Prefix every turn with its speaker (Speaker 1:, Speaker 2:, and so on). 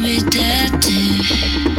Speaker 1: me dead